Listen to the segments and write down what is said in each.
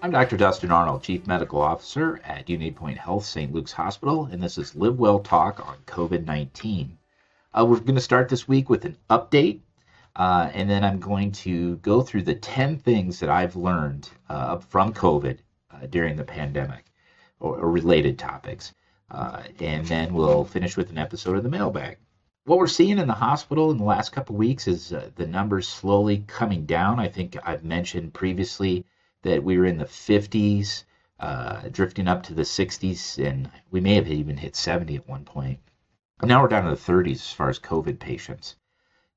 I'm Dr. Dustin Arnold, Chief Medical Officer at Unity Point Health St. Luke's Hospital, and this is Live Well Talk on COVID 19. Uh, we're going to start this week with an update, uh, and then I'm going to go through the 10 things that I've learned uh, from COVID uh, during the pandemic or, or related topics. Uh, and then we'll finish with an episode of the mailbag. What we're seeing in the hospital in the last couple weeks is uh, the numbers slowly coming down. I think I've mentioned previously that we were in the 50s, uh, drifting up to the 60s, and we may have even hit 70 at one point. And now we're down to the 30s as far as COVID patients.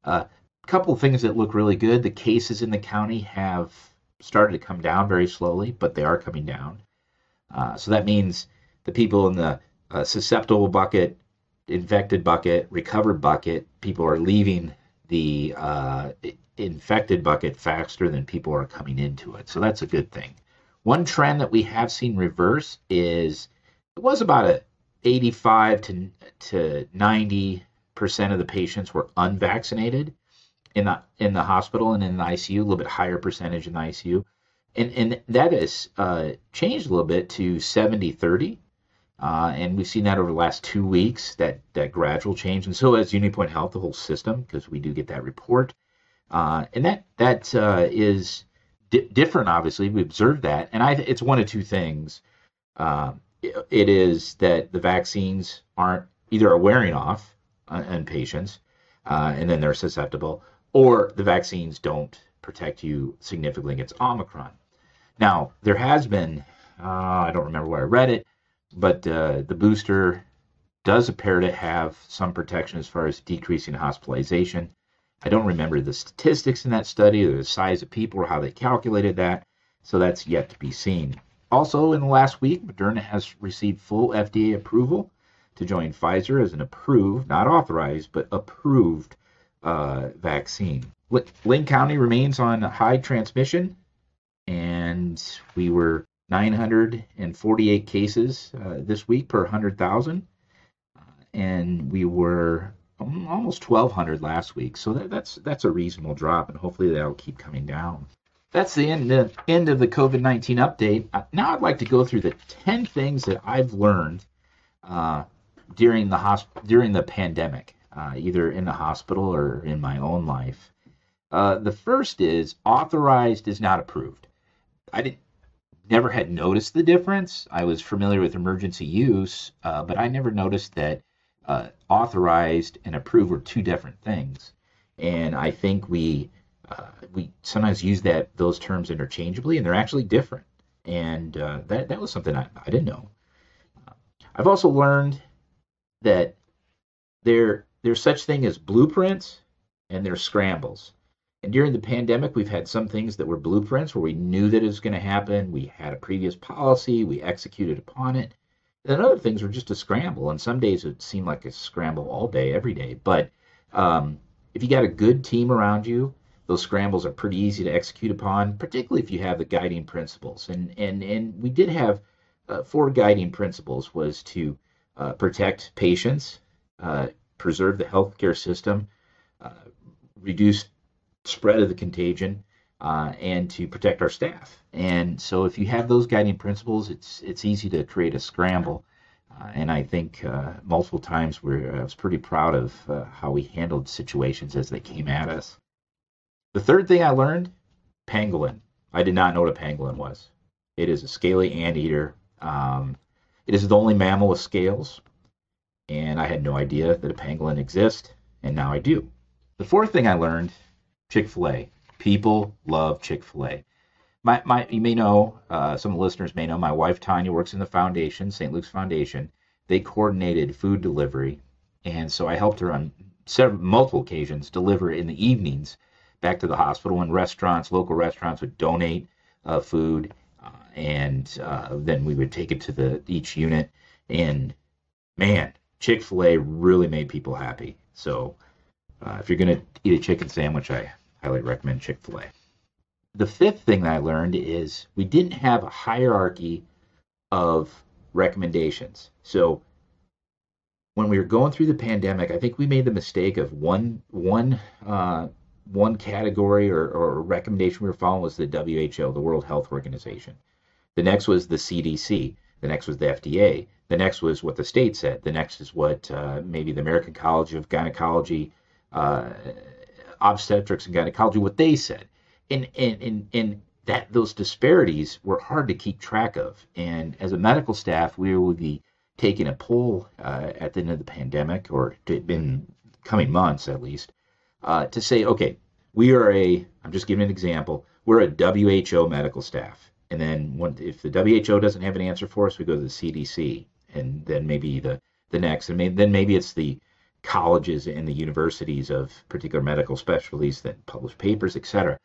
A uh, couple of things that look really good. The cases in the county have started to come down very slowly, but they are coming down. Uh, so that means the people in the uh, susceptible bucket, infected bucket, recovered bucket, people are leaving the uh, infected bucket faster than people are coming into it. So that's a good thing. One trend that we have seen reverse is it was about a 85 to, to 90 percent of the patients were unvaccinated in the in the hospital and in the ICU, a little bit higher percentage in the ICU, and and that has uh, changed a little bit to 70 30. Uh, and we've seen that over the last two weeks, that that gradual change. And so as Unity Point Health, the whole system, because we do get that report, uh, and that that uh, is di- different. Obviously, we observed that, and I it's one of two things. Uh, it, it is that the vaccines aren't either are wearing off in patients, uh, and then they're susceptible, or the vaccines don't protect you significantly against Omicron. Now, there has been, uh, I don't remember where I read it, but uh, the booster does appear to have some protection as far as decreasing hospitalization. I don't remember the statistics in that study or the size of people or how they calculated that, so that's yet to be seen. Also, in the last week, Moderna has received full FDA approval to join Pfizer as an approved, not authorized, but approved uh, vaccine. Linn County remains on high transmission, and we were 948 cases uh, this week per 100,000, uh, and we were almost 1,200 last week. So that, that's that's a reasonable drop, and hopefully that'll keep coming down. That's the end of, end of the COVID 19 update. Uh, now I'd like to go through the 10 things that I've learned uh, during the hosp- during the pandemic, uh, either in the hospital or in my own life. Uh, the first is authorized is not approved. I didn't never had noticed the difference. I was familiar with emergency use, uh, but I never noticed that uh, authorized and approved were two different things. And I think we uh, we sometimes use that those terms interchangeably, and they're actually different. And uh, that that was something I, I didn't know. I've also learned that there there's such thing as blueprints and there's scrambles. During the pandemic, we've had some things that were blueprints where we knew that it was going to happen. We had a previous policy, we executed upon it. And other things were just a scramble. And some days it seemed like a scramble all day, every day. But um, if you got a good team around you, those scrambles are pretty easy to execute upon, particularly if you have the guiding principles. And and and we did have uh, four guiding principles: was to uh, protect patients, uh, preserve the healthcare system, uh, reduce spread of the contagion, uh, and to protect our staff. And so, if you have those guiding principles, it's it's easy to create a scramble. Uh, and I think uh, multiple times we're, I was pretty proud of uh, how we handled situations as they came at us. The third thing I learned, pangolin. I did not know what a pangolin was. It is a scaly anteater. Um, it is the only mammal with scales, and I had no idea that a pangolin exists, and now I do. The fourth thing I learned, Chick-fil-A. People love Chick fil A. My, my, you may know, uh, some of the listeners may know, my wife Tanya works in the foundation, St. Luke's Foundation. They coordinated food delivery, and so I helped her on several, multiple occasions deliver in the evenings back to the hospital when restaurants, local restaurants would donate uh, food, uh, and uh, then we would take it to the each unit. And man, Chick Fil A really made people happy. So uh, if you're gonna eat a chicken sandwich, I highly recommend Chick fil A. The fifth thing that I learned is we didn't have a hierarchy of recommendations. So when we were going through the pandemic, I think we made the mistake of one one uh, one category or, or recommendation we were following was the WHO, the World Health Organization. The next was the CDC. The next was the FDA. The next was what the state said. The next is what uh, maybe the American College of Gynecology, uh, Obstetrics and Gynecology, what they said. And, and, and, and that those disparities were hard to keep track of. And as a medical staff, we would be taking a poll uh, at the end of the pandemic, or in coming months at least, uh, to say, okay, we are a, I'm just giving an example, we're a WHO medical staff. And then when, if the WHO doesn't have an answer for us, we go to the CDC, and then maybe the, the next, and then maybe it's the colleges and the universities of particular medical specialties that publish papers, etc.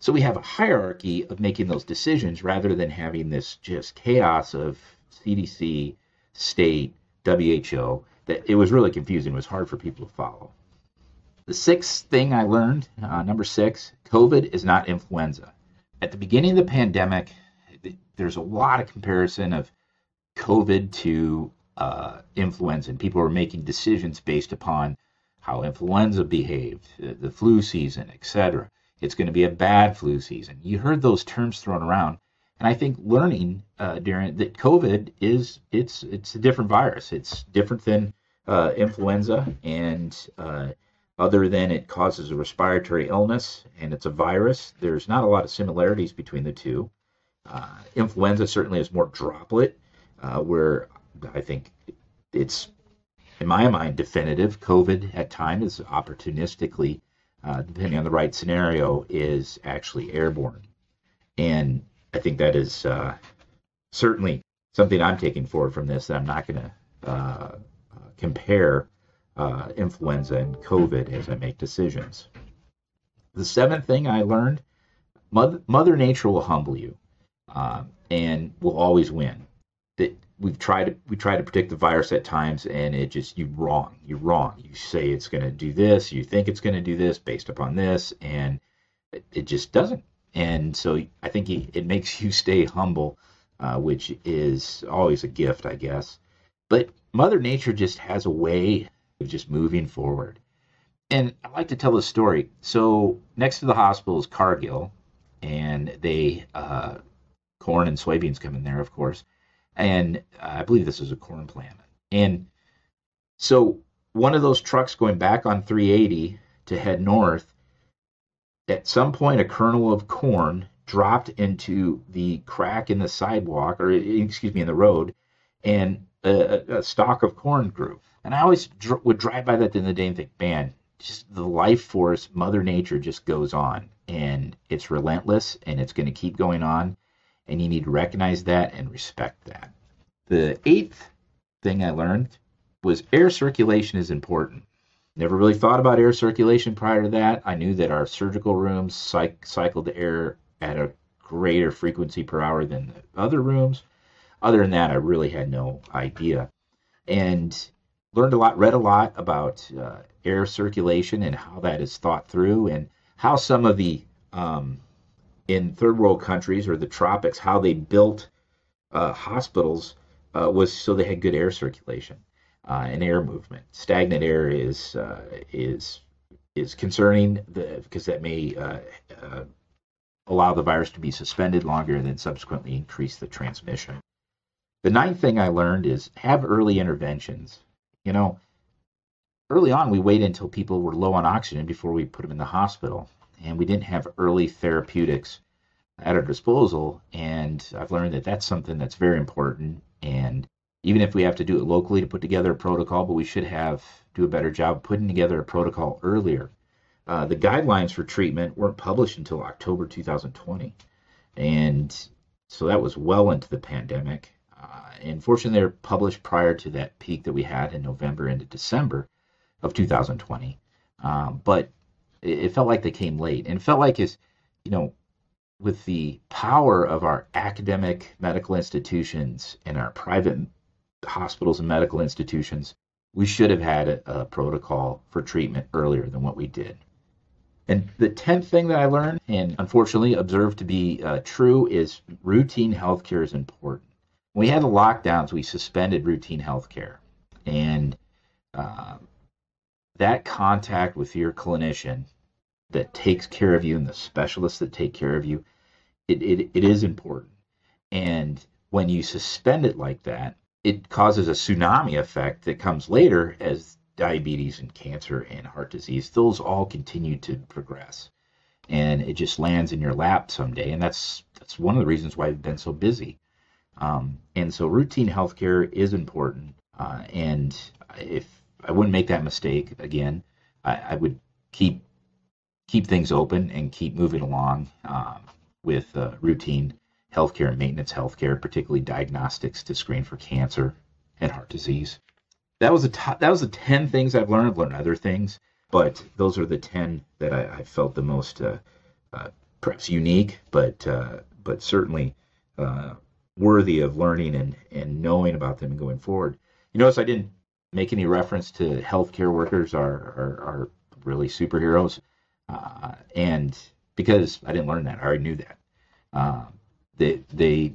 So we have a hierarchy of making those decisions rather than having this just chaos of CDC, state, WHO. That it was really confusing. It was hard for people to follow. The sixth thing I learned, uh, number six, COVID is not influenza. At the beginning of the pandemic, there's a lot of comparison of COVID to uh, influenza, and people are making decisions based upon how influenza behaved, the, the flu season, etc. It's going to be a bad flu season. You heard those terms thrown around, and I think learning uh, during that COVID is it's it's a different virus. It's different than uh, influenza, and uh, other than it causes a respiratory illness and it's a virus, there's not a lot of similarities between the two. Uh, influenza certainly is more droplet, uh, where I think it's, in my mind, definitive. COVID at times is opportunistically, uh, depending on the right scenario, is actually airborne. And I think that is uh, certainly something I'm taking forward from this that I'm not going to uh, compare uh, influenza and COVID as I make decisions. The seventh thing I learned Mother, Mother Nature will humble you uh, and will always win. We've tried to we try to predict the virus at times, and it just—you're wrong. You're wrong. You say it's going to do this, you think it's going to do this based upon this, and it, it just doesn't. And so I think it makes you stay humble, uh, which is always a gift, I guess. But Mother Nature just has a way of just moving forward. And I like to tell this story. So next to the hospital is Cargill, and they uh, corn and soybeans come in there, of course. And uh, I believe this is a corn plant. And so one of those trucks going back on 380 to head north, at some point a kernel of corn dropped into the crack in the sidewalk, or excuse me, in the road, and a, a stalk of corn grew. And I always dr- would drive by that end the day and think, man, just the life force, Mother Nature just goes on and it's relentless and it's going to keep going on. And you need to recognize that and respect that. The eighth thing I learned was air circulation is important. Never really thought about air circulation prior to that. I knew that our surgical rooms cyc- cycled air at a greater frequency per hour than the other rooms. Other than that, I really had no idea. And learned a lot, read a lot about uh, air circulation and how that is thought through, and how some of the um, in third world countries or the tropics, how they built uh, hospitals uh, was so they had good air circulation uh, and air movement. Stagnant air is uh, is is concerning because that may uh, allow the virus to be suspended longer and then subsequently increase the transmission. The ninth thing I learned is have early interventions. You know, early on, we waited until people were low on oxygen before we put them in the hospital, and we didn't have early therapeutics at our disposal. And I've learned that that's something that's very important. And even if we have to do it locally to put together a protocol, but we should have do a better job putting together a protocol earlier. Uh, the guidelines for treatment weren't published until October 2020, and so that was well into the pandemic. Uh, and fortunately, they're published prior to that peak that we had in November into December of 2020. Um, but it, felt like they came late, and felt like is, you know, with the power of our academic medical institutions and our private hospitals and medical institutions, we should have had a, a protocol for treatment earlier than what we did. And the 10th thing that I learned, and unfortunately observed to be uh, true, is routine healthcare is important we had the lockdowns, we suspended routine health care. And uh, that contact with your clinician that takes care of you and the specialists that take care of you, it, it, it is important. And when you suspend it like that, it causes a tsunami effect that comes later as diabetes and cancer and heart disease, those all continue to progress. And it just lands in your lap someday. And that's that's one of the reasons why I've been so busy. Um, and so routine healthcare is important. Uh, and if I wouldn't make that mistake again, I, I, would keep keep things open and keep moving along um, with uh, routine healthcare and maintenance healthcare, particularly diagnostics to screen for cancer and heart disease that was a that was the ten things I've learned. I've learned other things, but those are the ten that I, I felt the most uh, uh, perhaps unique, but uh, but certainly uh, worthy of learning and and knowing about them and going forward. You notice I didn't make any reference to healthcare workers are are, are really superheroes, uh, and because I didn't learn that, I already knew that. Uh, they they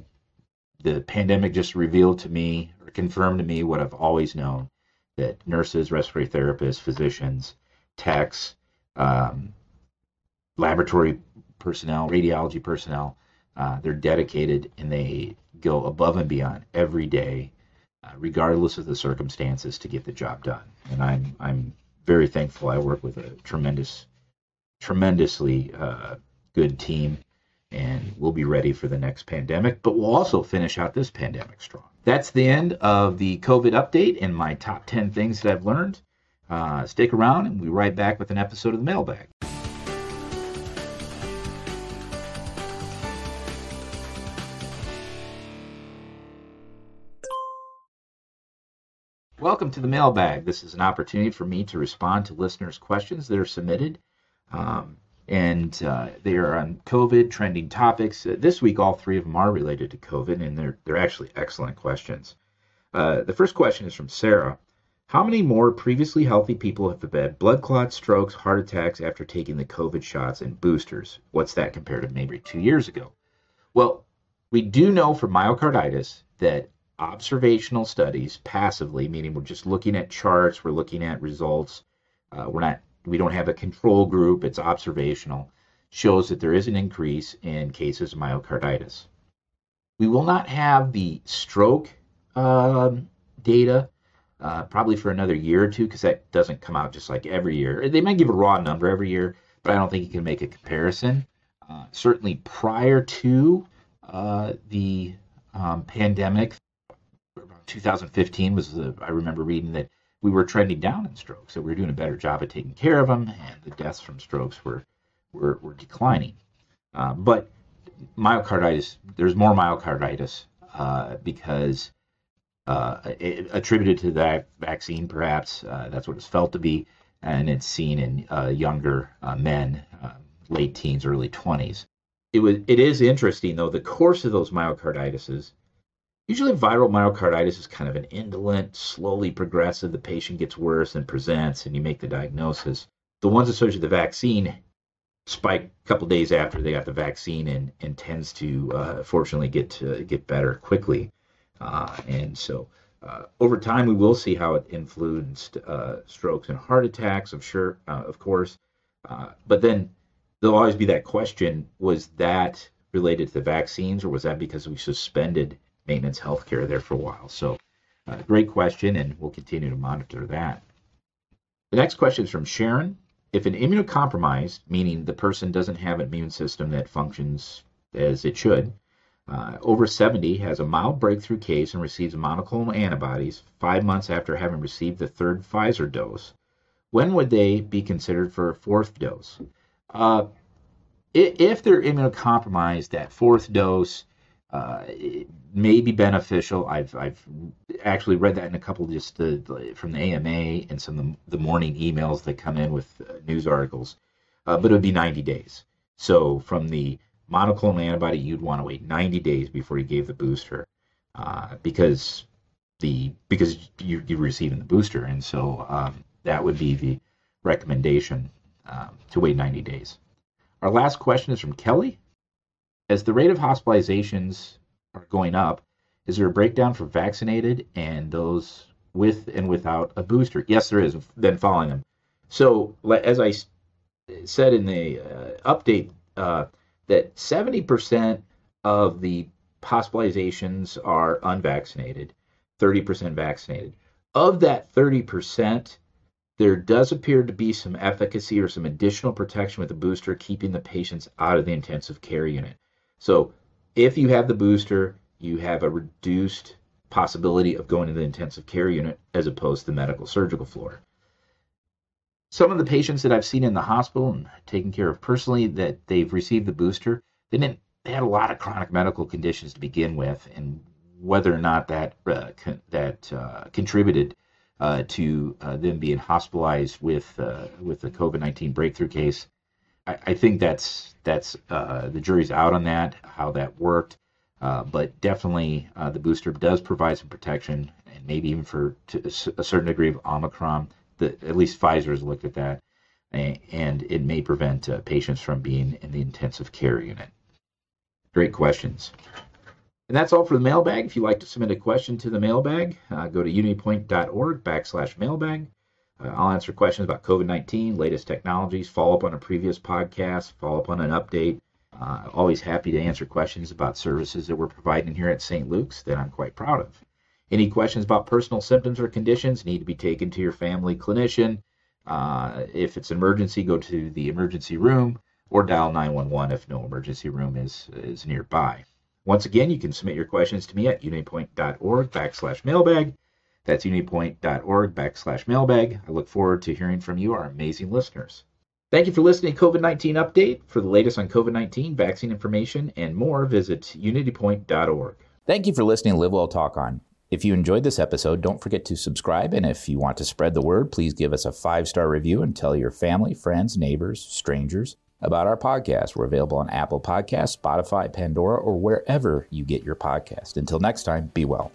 the pandemic just revealed to me or confirmed to me what I've always known that nurses, respiratory therapists, physicians, techs, um, laboratory personnel, radiology personnel, uh, they're dedicated and they go above and beyond every day, uh, regardless of the circumstances, to get the job done. And I'm I'm very thankful. I work with a tremendous, tremendously uh, good team and we'll be ready for the next pandemic, but we'll also finish out this pandemic strong. That's the end of the COVID update and my top 10 things that I've learned. Uh, stick around and we'll be right back with an episode of the mailbag. Welcome to the mailbag. This is an opportunity for me to respond to listeners' questions that are submitted. Um, and uh, they are on COVID trending topics. Uh, this week, all three of them are related to COVID, and they're they're actually excellent questions. Uh, the first question is from Sarah. How many more previously healthy people have had blood clots, strokes, heart attacks after taking the COVID shots and boosters? What's that compared to maybe two years ago? Well, we do know for myocarditis that observational studies passively, meaning we're just looking at charts, we're looking at results, uh, we're not we don't have a control group, it's observational, shows that there is an increase in cases of myocarditis. We will not have the stroke um, data uh, probably for another year or two because that doesn't come out just like every year. They might give a raw number every year, but I don't think you can make a comparison. Uh, certainly prior to uh, the um, pandemic, 2015 was the, I remember reading that we were trending down in strokes. So we were doing a better job of taking care of them, and the deaths from strokes were were, were declining. Uh, but myocarditis, there's more myocarditis uh, because uh, it, attributed to that vaccine, perhaps uh, that's what it's felt to be, and it's seen in uh, younger uh, men, late teens, early 20s. It was. It is interesting though. The course of those myocarditis Usually, viral myocarditis is kind of an indolent, slowly progressive. The patient gets worse and presents, and you make the diagnosis. The ones associated with the vaccine spike a couple days after they got the vaccine and, and tends to uh, fortunately get to get better quickly. Uh, and so uh, over time, we will see how it influenced uh, strokes and heart attacks, of sure, uh, of course. Uh, but then there'll always be that question: Was that related to the vaccines, or was that because we suspended maintenance healthcare there for a while. So, uh, great question, and we'll continue to monitor that. The next question is from Sharon. If an immunocompromised, meaning the person doesn't have an immune system that functions as it should, uh, over 70 has a mild breakthrough case and receives monoclonal antibodies five months after having received the third Pfizer dose, when would they be considered for a fourth dose? Uh, if they're immunocompromised, that fourth dose uh, may be beneficial. I've I've actually read that in a couple just the, from the AMA and some of the, the morning emails that come in with uh, news articles. Uh, but it would be 90 days. So from the monoclonal antibody, you'd want to wait 90 days before you gave the booster, uh, because the because you, you're receiving the booster, and so um, that would be the recommendation um, to wait 90 days. Our last question is from Kelly as the rate of hospitalizations are going up, is there a breakdown for vaccinated and those with and without a booster? Yes, there is. Then following them. So, as I said in the uh, update, uh, that 70% of the hospitalizations are unvaccinated, 30% vaccinated. Of that 30%, there does appear to be some efficacy or some additional protection with the booster, keeping the patients out of the intensive care unit. So, if you have the booster, you have a reduced possibility of going to the intensive care unit as opposed to the medical surgical floor. Some of the patients that I've seen in the hospital and taken care of personally that they've received the booster, they didn't they had a lot of chronic medical conditions to begin with, and whether or not that uh, con- that uh, contributed uh, to uh, them being hospitalized with uh, with the COVID nineteen breakthrough case, I, I, think that's that's uh, the jury's out on that how that worked. but definitely, the booster does provide some protection, and maybe even for a certain degree of Omicron. The, at least Pfizer has looked at that, and it may prevent patients from being in the intensive care unit. Great questions. And that's all for the mailbag. If you'd like to submit a question to the mailbag, uh, go to unitypoint.org backslash mailbag. I'll answer questions about COVID 19, latest technologies, follow up on a previous podcast, follow up on an update. Uh, always happy to answer questions about services that we're providing here at St. Luke's that I'm quite proud of. Any questions about personal symptoms or conditions need to be taken to your family clinician. Uh, if it's an emergency, go to the emergency room or dial 911 if no emergency room is, is nearby. Once again, you can submit your questions to me at unitypoint.org backslash mailbag. That's unitypoint.org backslash mailbag. I look forward to hearing from you, our amazing listeners. Thank you for listening to COVID 19 Update. For the latest on COVID 19, vaccine information, and more, visit unitypoint.org. Thank you for listening Live Well Talk On. If you enjoyed this episode, don't forget to subscribe. And if you want to spread the word, please give us a five star review and tell your family, friends, neighbors, strangers about our podcast. We're available on Apple Podcasts, Spotify, Pandora, or wherever you get your podcast. Until next time, be well.